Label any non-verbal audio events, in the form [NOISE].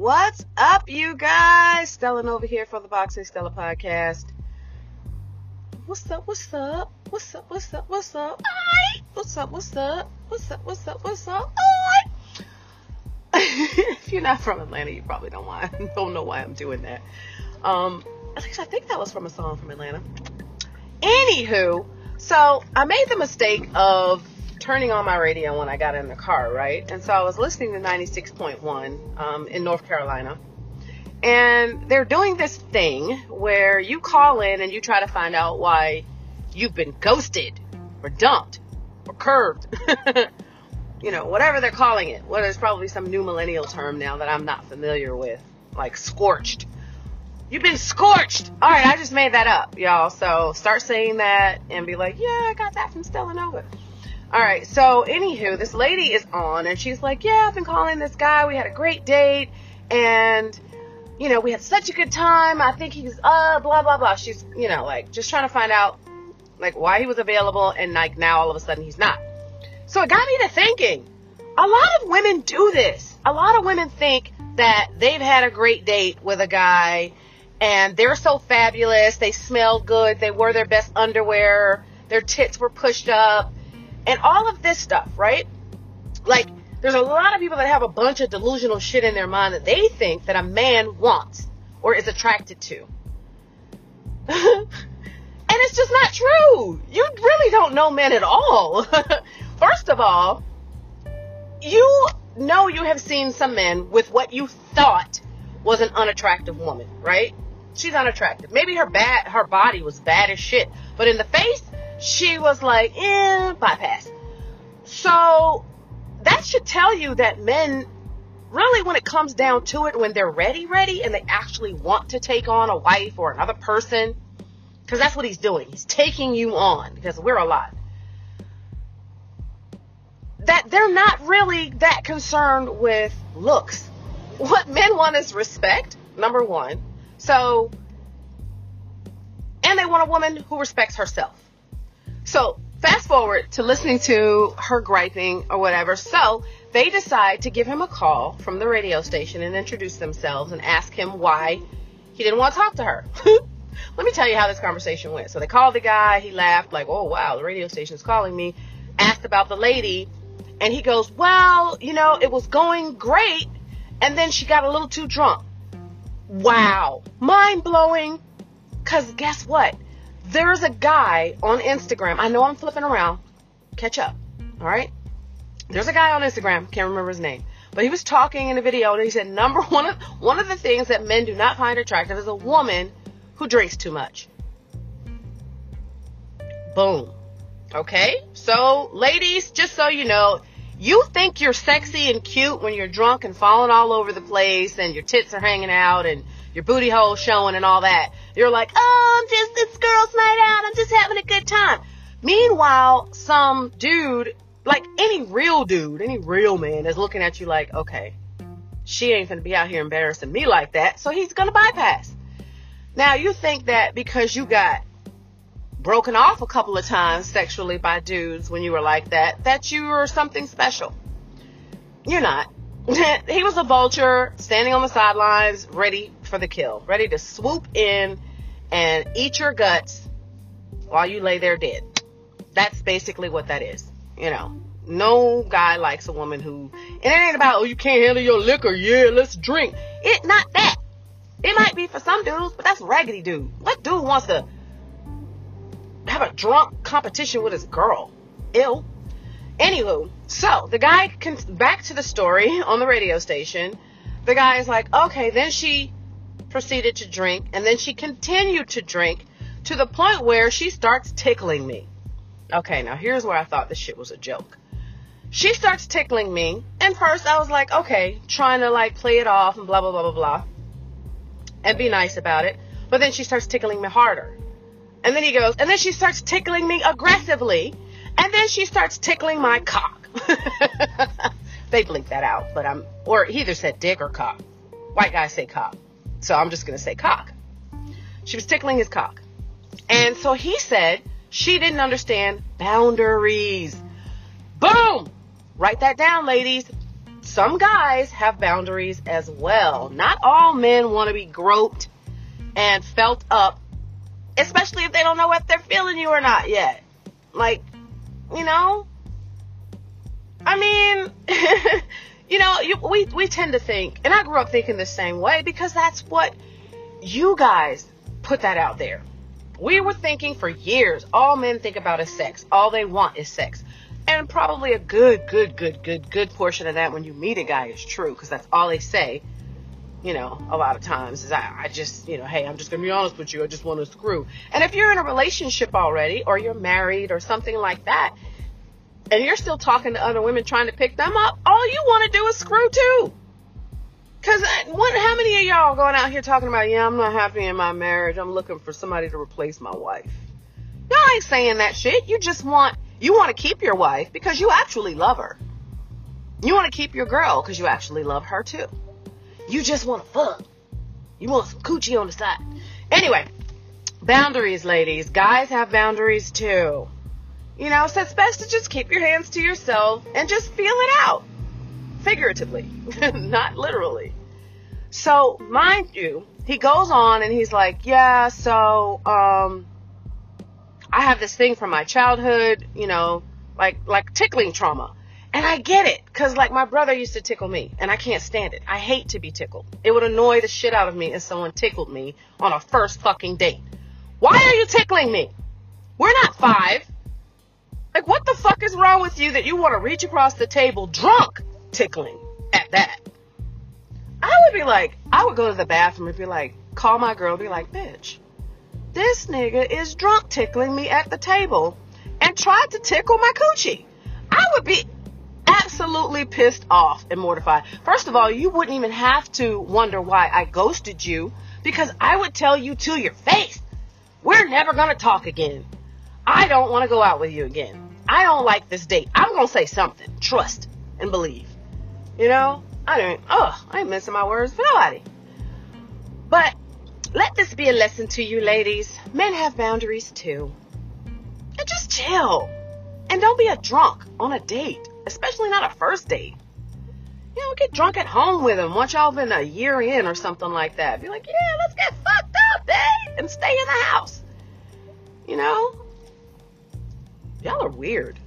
What's up, you guys? Stella over here for the Boxing Stella podcast. What's up? What's up? What's up? What's up? What's up? Aye. What's up? What's up? What's up? What's up? What's up? Aye. [LAUGHS] if you're not from Atlanta, you probably don't why [LAUGHS] don't know why I'm doing that. Um, at least I think that was from a song from Atlanta. Anywho, so I made the mistake of turning on my radio when I got in the car, right? And so I was listening to 96.1 um, in North Carolina. And they're doing this thing where you call in and you try to find out why you've been ghosted or dumped or curved. [LAUGHS] you know, whatever they're calling it. What is probably some new millennial term now that I'm not familiar with, like scorched. You've been scorched. All right, I just made that up, y'all. So start saying that and be like, yeah, I got that from Stella Nova. All right, so anywho, this lady is on and she's like, yeah, I've been calling this guy. We had a great date and, you know, we had such a good time. I think he's, uh, blah, blah, blah. She's, you know, like just trying to find out, like, why he was available and, like, now all of a sudden he's not. So it got me to thinking. A lot of women do this. A lot of women think that they've had a great date with a guy and they're so fabulous. They smelled good. They wore their best underwear. Their tits were pushed up and all of this stuff, right? Like, there's a lot of people that have a bunch of delusional shit in their mind that they think that a man wants or is attracted to. [LAUGHS] and it's just not true. You really don't know men at all. [LAUGHS] First of all, you know you have seen some men with what you thought was an unattractive woman, right? She's unattractive. Maybe her bad her body was bad as shit, but in the face, she was like, eh, bypass. So that should tell you that men really when it comes down to it, when they're ready, ready, and they actually want to take on a wife or another person, because that's what he's doing. He's taking you on because we're a lot. That they're not really that concerned with looks. What men want is respect, number one. So, and they want a woman who respects herself. So fast forward to listening to her griping or whatever. So they decide to give him a call from the radio station and introduce themselves and ask him why he didn't want to talk to her. [LAUGHS] Let me tell you how this conversation went. So they called the guy. He laughed like, "Oh wow, the radio station is calling me." Asked about the lady, and he goes, "Well, you know, it was going great, and then she got a little too drunk." Wow, mind blowing. Cause guess what? There's a guy on Instagram. I know I'm flipping around. Catch up. All right. There's a guy on Instagram. Can't remember his name. But he was talking in a video and he said number one of one of the things that men do not find attractive is a woman who drinks too much. Boom. Okay? So, ladies, just so you know, you think you're sexy and cute when you're drunk and falling all over the place and your tits are hanging out and your booty hole showing and all that. You're like, oh, I'm just, just having a good time. Meanwhile, some dude, like any real dude, any real man is looking at you like, okay, she ain't gonna be out here embarrassing me like that. So he's gonna bypass. Now you think that because you got broken off a couple of times sexually by dudes when you were like that, that you were something special. You're not. [LAUGHS] he was a vulture standing on the sidelines, ready for the kill, ready to swoop in and eat your guts while you lay there dead. That's basically what that is. You know, no guy likes a woman who, and it ain't about, oh, you can't handle your liquor. Yeah, let's drink. It, not that. It might be for some dudes, but that's raggedy dude. What dude wants to have a drunk competition with his girl? Ill. Anywho, so the guy, can, back to the story on the radio station. The guy is like, okay, then she proceeded to drink, and then she continued to drink to the point where she starts tickling me. Okay, now here's where I thought this shit was a joke. She starts tickling me, and first I was like, okay, trying to like play it off and blah, blah, blah, blah, blah, and be nice about it. But then she starts tickling me harder. And then he goes, and then she starts tickling me aggressively, and then she starts tickling my cock. [LAUGHS] they blink that out, but I'm, or he either said dick or cock. White guys say cock. So I'm just to say cock. She was tickling his cock. And so he said she didn't understand boundaries. Boom! Write that down, ladies. some guys have boundaries as well. Not all men want to be groped and felt up, especially if they don't know if they're feeling you or not yet. Like, you know, I mean, [LAUGHS] you know, you, we, we tend to think, and I grew up thinking the same way because that's what you guys put that out there. We were thinking for years, all men think about is sex. All they want is sex. And probably a good, good, good, good, good portion of that when you meet a guy is true because that's all they say. You know, a lot of times is I, I just, you know, hey, I'm just gonna be honest with you. I just want to screw. And if you're in a relationship already, or you're married, or something like that, and you're still talking to other women trying to pick them up, all you want to do is screw too. Cause uh, what? How many of y'all going out here talking about? Yeah, I'm not happy in my marriage. I'm looking for somebody to replace my wife. Y'all ain't saying that shit. You just want you want to keep your wife because you actually love her. You want to keep your girl because you actually love her too. You just want to fuck. You want some coochie on the side. Anyway, boundaries, ladies. Guys have boundaries too. You know, so it's best to just keep your hands to yourself and just feel it out figuratively, [LAUGHS] not literally. So, mind you, he goes on and he's like, yeah, so, um, I have this thing from my childhood, you know, like, like tickling trauma. And I get it, cause like my brother used to tickle me and I can't stand it. I hate to be tickled. It would annoy the shit out of me if someone tickled me on a first fucking date. Why are you tickling me? We're not five. Like what the fuck is wrong with you that you want to reach across the table drunk tickling at that. I would be like, I would go to the bathroom and be like, call my girl be like, bitch, this nigga is drunk tickling me at the table and tried to tickle my coochie. I would be absolutely pissed off and mortified. First of all, you wouldn't even have to wonder why I ghosted you because I would tell you to your face, we're never going to talk again. I don't want to go out with you again. I don't like this date. I'm going to say something. Trust and believe. You know, I don't, oh, I ain't missing my words for nobody. But let this be a lesson to you ladies. Men have boundaries too. And just chill. And don't be a drunk on a date, especially not a first date. You know, get drunk at home with them once y'all been a year in or something like that. Be like, yeah, let's get fucked up, babe, and stay in the house. You know? Y'all are weird.